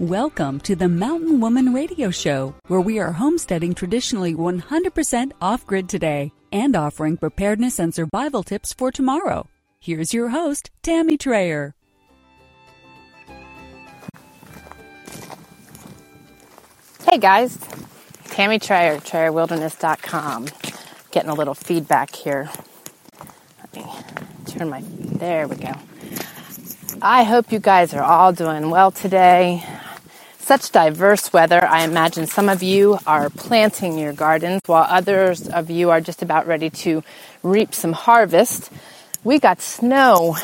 Welcome to the Mountain Woman Radio Show, where we are homesteading traditionally 100% off grid today and offering preparedness and survival tips for tomorrow. Here's your host, Tammy Trayer. Hey guys, Tammy Trayer, TrayerWilderness.com. Getting a little feedback here. Let me turn my, there we go. I hope you guys are all doing well today such diverse weather. I imagine some of you are planting your gardens while others of you are just about ready to reap some harvest. We got snow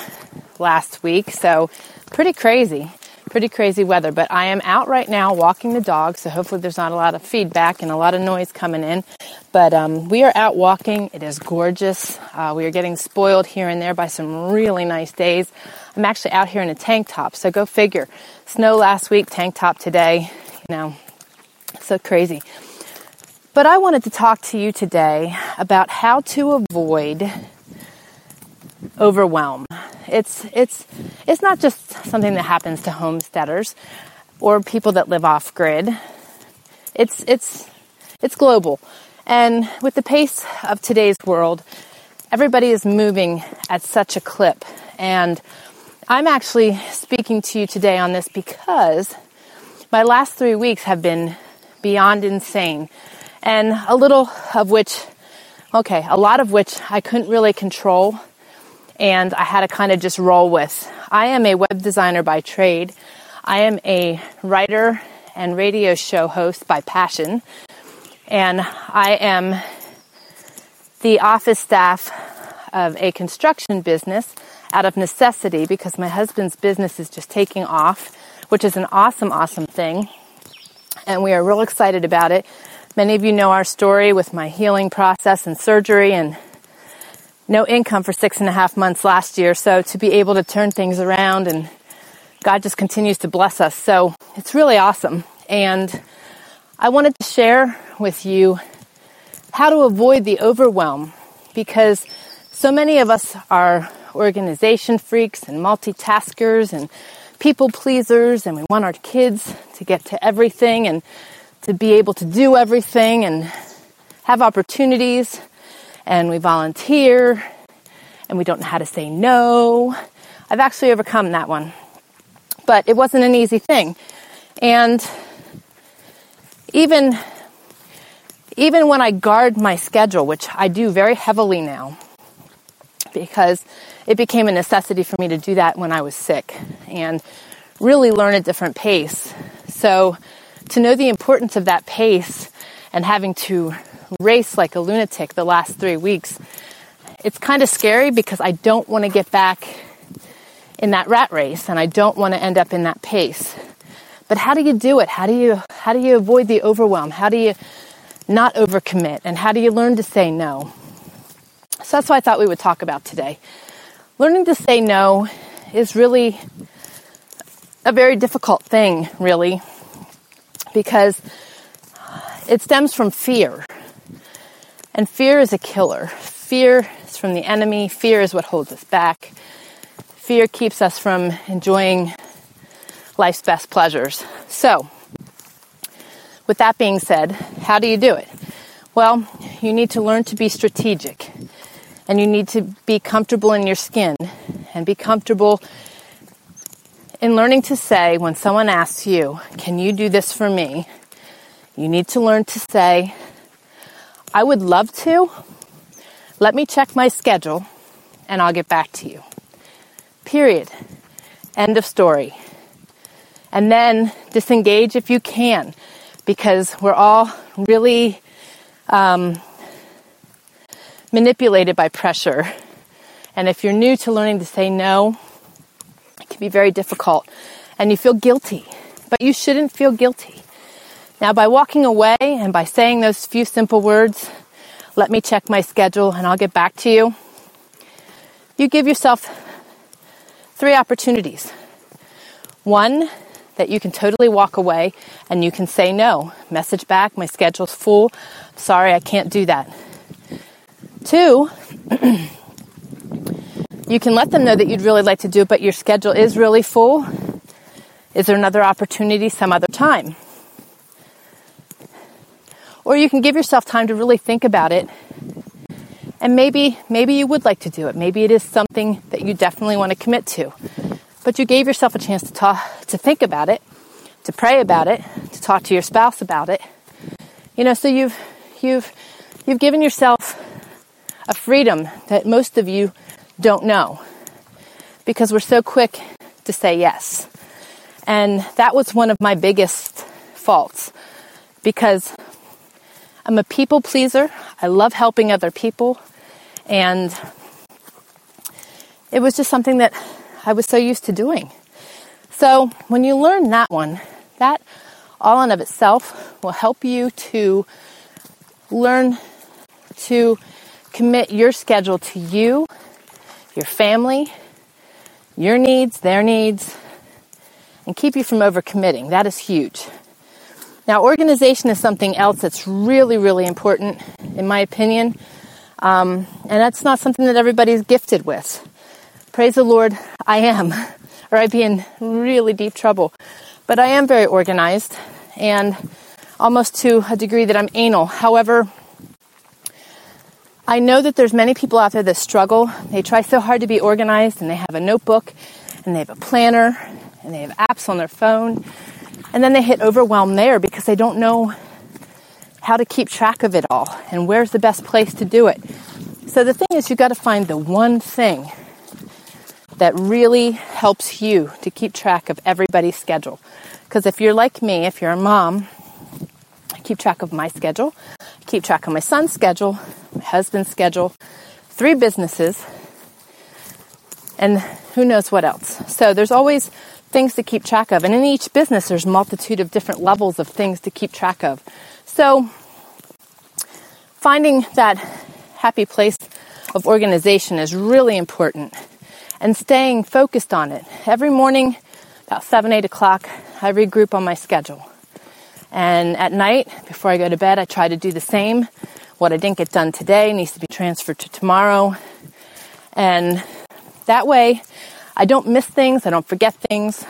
last week, so pretty crazy. Pretty crazy weather, but I am out right now walking the dog, so hopefully there's not a lot of feedback and a lot of noise coming in. But um, we are out walking. It is gorgeous. Uh, we are getting spoiled here and there by some really nice days. I'm actually out here in a tank top, so go figure. Snow last week, tank top today, you know, so crazy. But I wanted to talk to you today about how to avoid overwhelm. It's it's it's not just something that happens to homesteaders or people that live off grid. It's it's it's global. And with the pace of today's world, everybody is moving at such a clip and I'm actually speaking to you today on this because my last three weeks have been beyond insane. And a little of which, okay, a lot of which I couldn't really control and I had to kind of just roll with. I am a web designer by trade. I am a writer and radio show host by passion. And I am the office staff of a construction business out of necessity because my husband's business is just taking off, which is an awesome, awesome thing. And we are real excited about it. Many of you know our story with my healing process and surgery and no income for six and a half months last year. So to be able to turn things around and God just continues to bless us. So it's really awesome. And I wanted to share with you how to avoid the overwhelm because so many of us are organization freaks and multitaskers and people pleasers and we want our kids to get to everything and to be able to do everything and have opportunities and we volunteer and we don't know how to say no. I've actually overcome that one. But it wasn't an easy thing. And even even when I guard my schedule, which I do very heavily now, because it became a necessity for me to do that when I was sick and really learn a different pace. So to know the importance of that pace and having to race like a lunatic the last three weeks, it's kind of scary because I don't want to get back in that rat race and I don't want to end up in that pace. But how do you do it? How do you how do you avoid the overwhelm? How do you not overcommit? And how do you learn to say no? So that's what I thought we would talk about today. Learning to say no is really a very difficult thing, really, because it stems from fear. And fear is a killer. Fear is from the enemy. Fear is what holds us back. Fear keeps us from enjoying life's best pleasures. So, with that being said, how do you do it? Well, you need to learn to be strategic and you need to be comfortable in your skin and be comfortable in learning to say when someone asks you, Can you do this for me? You need to learn to say, I would love to. Let me check my schedule and I'll get back to you. Period. End of story. And then disengage if you can, because we're all really um, manipulated by pressure. And if you're new to learning to say no, it can be very difficult. And you feel guilty, but you shouldn't feel guilty. Now, by walking away and by saying those few simple words, let me check my schedule and I'll get back to you, you give yourself three opportunities. One, that you can totally walk away and you can say no. Message back, my schedule's full. Sorry, I can't do that. Two, you can let them know that you'd really like to do it, but your schedule is really full. Is there another opportunity some other time? Or you can give yourself time to really think about it. And maybe, maybe you would like to do it. Maybe it is something that you definitely want to commit to. But you gave yourself a chance to talk, to think about it, to pray about it, to talk to your spouse about it. You know, so you've, you've, you've given yourself a freedom that most of you don't know because we're so quick to say yes. And that was one of my biggest faults because I'm a people pleaser. I love helping other people. And it was just something that I was so used to doing. So when you learn that one, that all in of itself will help you to learn to commit your schedule to you, your family, your needs, their needs, and keep you from overcommitting. That is huge. Now, organization is something else that's really, really important, in my opinion. Um, and that's not something that everybody's gifted with. Praise the Lord, I am, or I'd be in really deep trouble. But I am very organized and almost to a degree that I'm anal. However, I know that there's many people out there that struggle. They try so hard to be organized and they have a notebook and they have a planner and they have apps on their phone. And then they hit overwhelm there because they don't know how to keep track of it all and where's the best place to do it. So the thing is, you've got to find the one thing that really helps you to keep track of everybody's schedule. Because if you're like me, if you're a mom, I keep track of my schedule, I keep track of my son's schedule, my husband's schedule, three businesses, and who knows what else. So there's always things to keep track of. And in each business, there's multitude of different levels of things to keep track of. So finding that happy place of organization is really important and staying focused on it. Every morning, about 7, 8 o'clock, I regroup on my schedule. And at night, before I go to bed, I try to do the same. What I didn't get done today needs to be transferred to tomorrow. And that way, I don't miss things, I don't forget things.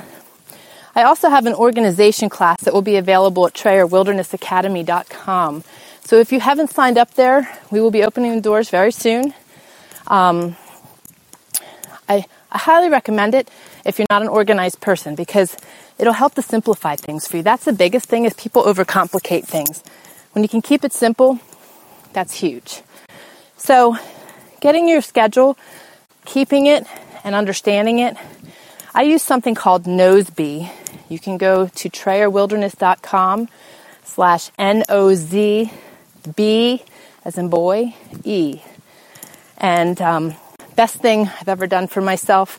I also have an organization class that will be available at TrayerWildernessAcademy.com. So if you haven't signed up there, we will be opening the doors very soon. Um, I, I highly recommend it if you're not an organized person because it'll help to simplify things for you. That's the biggest thing is people overcomplicate things. When you can keep it simple, that's huge. So getting your schedule, keeping it, and understanding it, I use something called Nozbe. You can go to trayerwilderness.com slash N-O-Z-B as in boy, E. And um, best thing I've ever done for myself.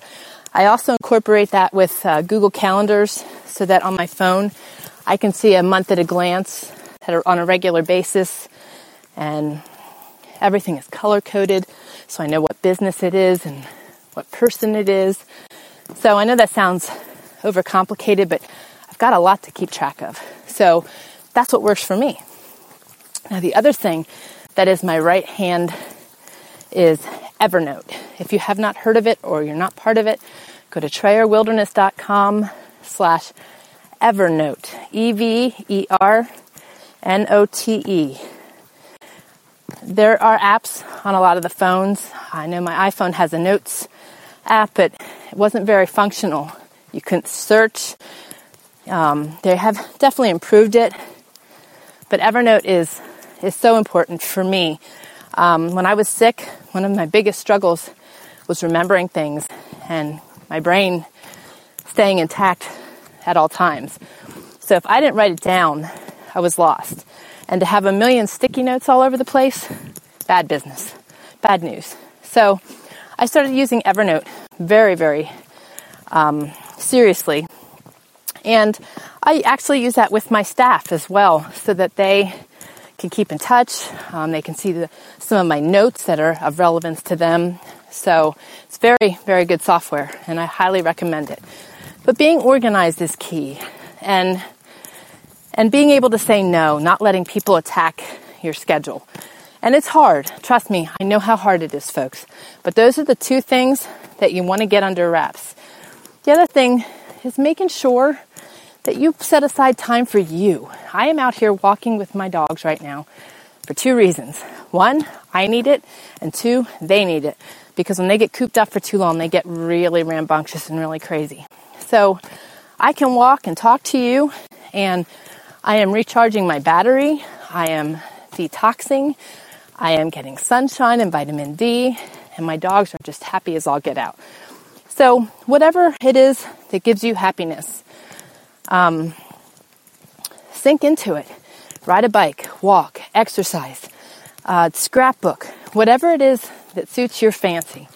I also incorporate that with uh, Google Calendars so that on my phone I can see a month at a glance on a regular basis and everything is color coded so I know what business it is and what person it is. So I know that sounds overcomplicated, but I've got a lot to keep track of. So that's what works for me. Now, the other thing that is my right hand is Evernote. If you have not heard of it or you're not part of it, go to trayerwilderness.com slash Evernote. E-V-E-R-N-O-T-E. There are apps on a lot of the phones. I know my iPhone has a notes app, but it wasn't very functional. You couldn't search. Um, they have definitely improved it, but Evernote is is so important for me. Um, when I was sick, one of my biggest struggles was remembering things, and my brain staying intact at all times. So if I didn't write it down, I was lost. And to have a million sticky notes all over the place, bad business, bad news. So I started using Evernote very, very um, seriously. And I actually use that with my staff as well so that they can keep in touch. Um, they can see the, some of my notes that are of relevance to them. So it's very, very good software and I highly recommend it. But being organized is key and, and being able to say no, not letting people attack your schedule. And it's hard. Trust me, I know how hard it is, folks. But those are the two things that you want to get under wraps. The other thing is making sure that you set aside time for you. I am out here walking with my dogs right now for two reasons. One, I need it, and two, they need it. Because when they get cooped up for too long, they get really rambunctious and really crazy. So I can walk and talk to you, and I am recharging my battery. I am detoxing. I am getting sunshine and vitamin D, and my dogs are just happy as all get out. So, whatever it is that gives you happiness, um, sink into it. Ride a bike, walk, exercise, uh, scrapbook, whatever it is that suits your fancy.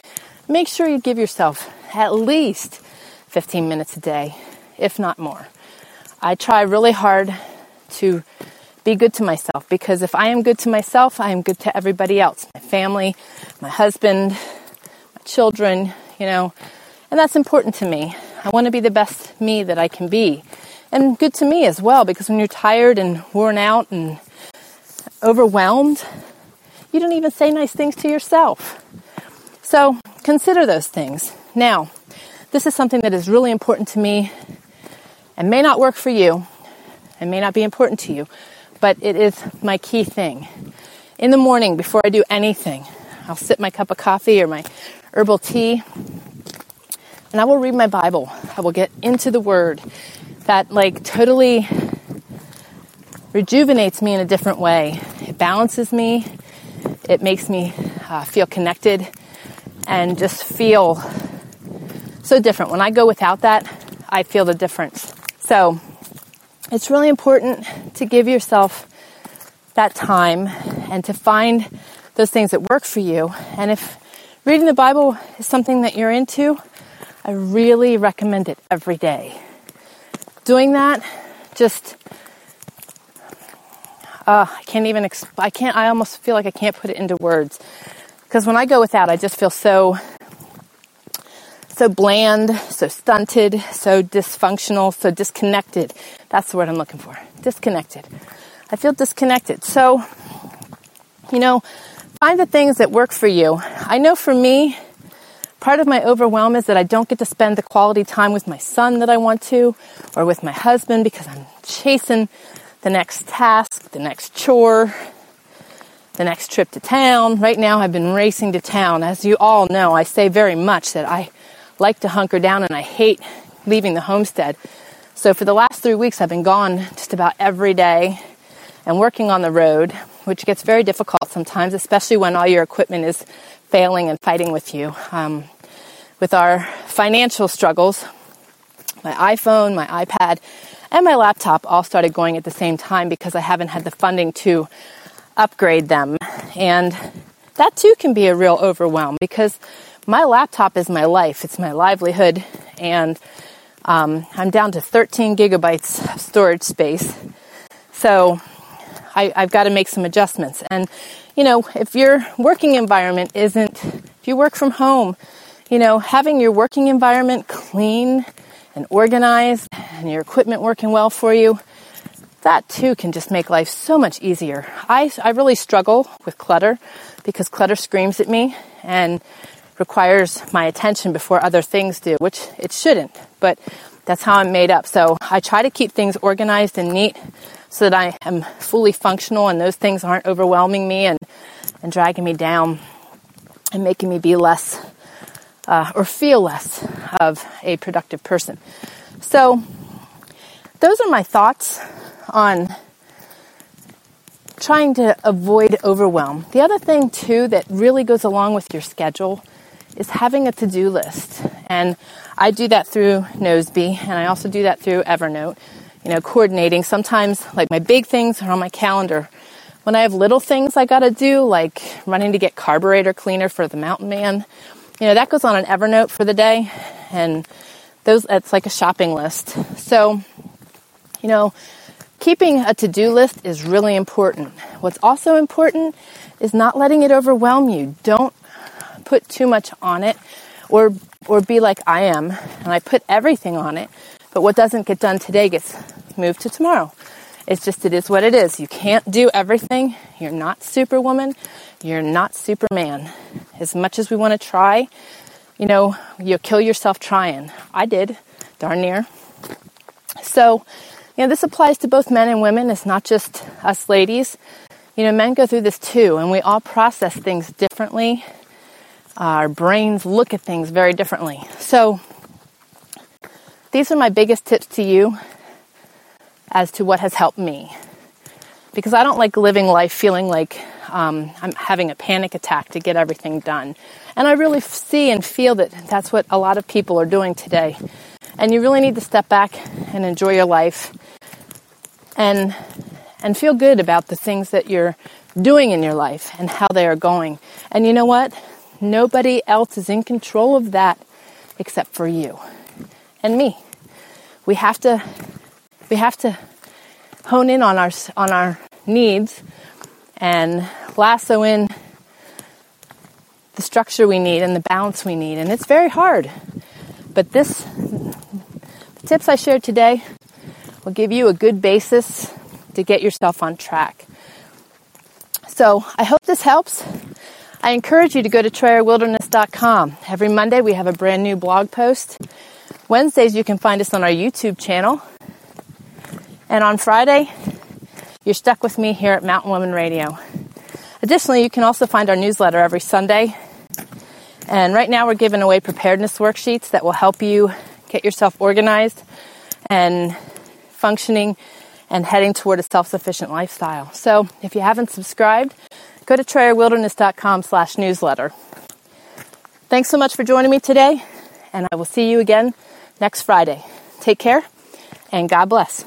Make sure you give yourself at least 15 minutes a day, if not more. I try really hard to be good to myself because if I am good to myself, I am good to everybody else my family, my husband, my children, you know, and that's important to me. I want to be the best me that I can be. And good to me as well because when you're tired and worn out and overwhelmed, you don't even say nice things to yourself. So consider those things. Now, this is something that is really important to me and may not work for you and may not be important to you, but it is my key thing. In the morning, before I do anything, I'll sip my cup of coffee or my herbal tea, and I will read my Bible. I will get into the Word. That, like, totally rejuvenates me in a different way. It balances me, it makes me uh, feel connected, and just feel so different. When I go without that, I feel the difference. So, it's really important to give yourself that time and to find those things that work for you. And if reading the Bible is something that you're into, I really recommend it every day. Doing that just uh, I can't even exp- I can't I almost feel like I can't put it into words because when I go without I just feel so so bland, so stunted, so dysfunctional, so disconnected. That's the word I'm looking for. Disconnected. I feel disconnected. So, you know, find the things that work for you. I know for me, part of my overwhelm is that I don't get to spend the quality time with my son that I want to, or with my husband because I'm chasing the next task, the next chore, the next trip to town. Right now, I've been racing to town. As you all know, I say very much that I like to hunker down and I hate leaving the homestead. So for the last three weeks, I've been gone just about every day and working on the road, which gets very difficult sometimes, especially when all your equipment is failing and fighting with you. Um, with our financial struggles, my iPhone, my iPad, and my laptop all started going at the same time because I haven't had the funding to upgrade them. And that too can be a real overwhelm because my laptop is my life, it's my livelihood, and um, I'm down to 13 gigabytes of storage space. So I, I've got to make some adjustments. And, you know, if your working environment isn't, if you work from home, you know, having your working environment clean and organized and your equipment working well for you, that too can just make life so much easier. I, I really struggle with clutter because clutter screams at me and requires my attention before other things do, which it shouldn't, but that's how I'm made up. So I try to keep things organized and neat so that I am fully functional and those things aren't overwhelming me and, and dragging me down and making me be less uh, or feel less of a productive person. So those are my thoughts on trying to avoid overwhelm. The other thing too that really goes along with your schedule is having a to-do list. And I do that through Nozbe, and I also do that through Evernote. You know, coordinating. Sometimes, like my big things are on my calendar. When I have little things I gotta do, like running to get carburetor cleaner for the Mountain Man, you know, that goes on an Evernote for the day, and those it's like a shopping list. So, you know, keeping a to-do list is really important. What's also important is not letting it overwhelm you. Don't put too much on it or or be like I am and I put everything on it, but what doesn't get done today gets moved to tomorrow. It's just it is what it is. You can't do everything. You're not superwoman. You're not superman. As much as we want to try, you know, you'll kill yourself trying. I did, darn near. So, you know, this applies to both men and women. It's not just us ladies. You know, men go through this too, and we all process things differently. Our brains look at things very differently. So, these are my biggest tips to you as to what has helped me. Because I don't like living life feeling like um, I'm having a panic attack to get everything done. And I really see and feel that that's what a lot of people are doing today. And you really need to step back and enjoy your life and and feel good about the things that you're doing in your life and how they are going. And you know what? Nobody else is in control of that except for you and me. We have to we have to hone in on our on our needs and lasso in the structure we need and the balance we need. And it's very hard. But this the tips I shared today will give you a good basis to get yourself on track. So I hope this helps. I encourage you to go to TrayerWilderness.com. Every Monday we have a brand new blog post. Wednesdays you can find us on our YouTube channel. And on Friday, you're stuck with me here at Mountain Woman Radio. Additionally, you can also find our newsletter every Sunday. And right now we're giving away preparedness worksheets that will help you get yourself organized and functioning and heading toward a self-sufficient lifestyle. So if you haven't subscribed, go to trayerwilderness.com slash newsletter. Thanks so much for joining me today, and I will see you again next Friday. Take care, and God bless.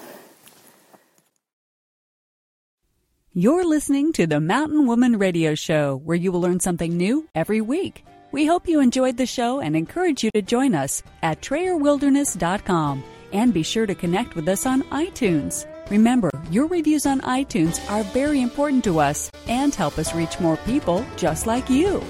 You're listening to the Mountain Woman Radio Show, where you will learn something new every week. We hope you enjoyed the show and encourage you to join us at TrayerWilderness.com and be sure to connect with us on iTunes. Remember, your reviews on iTunes are very important to us and help us reach more people just like you.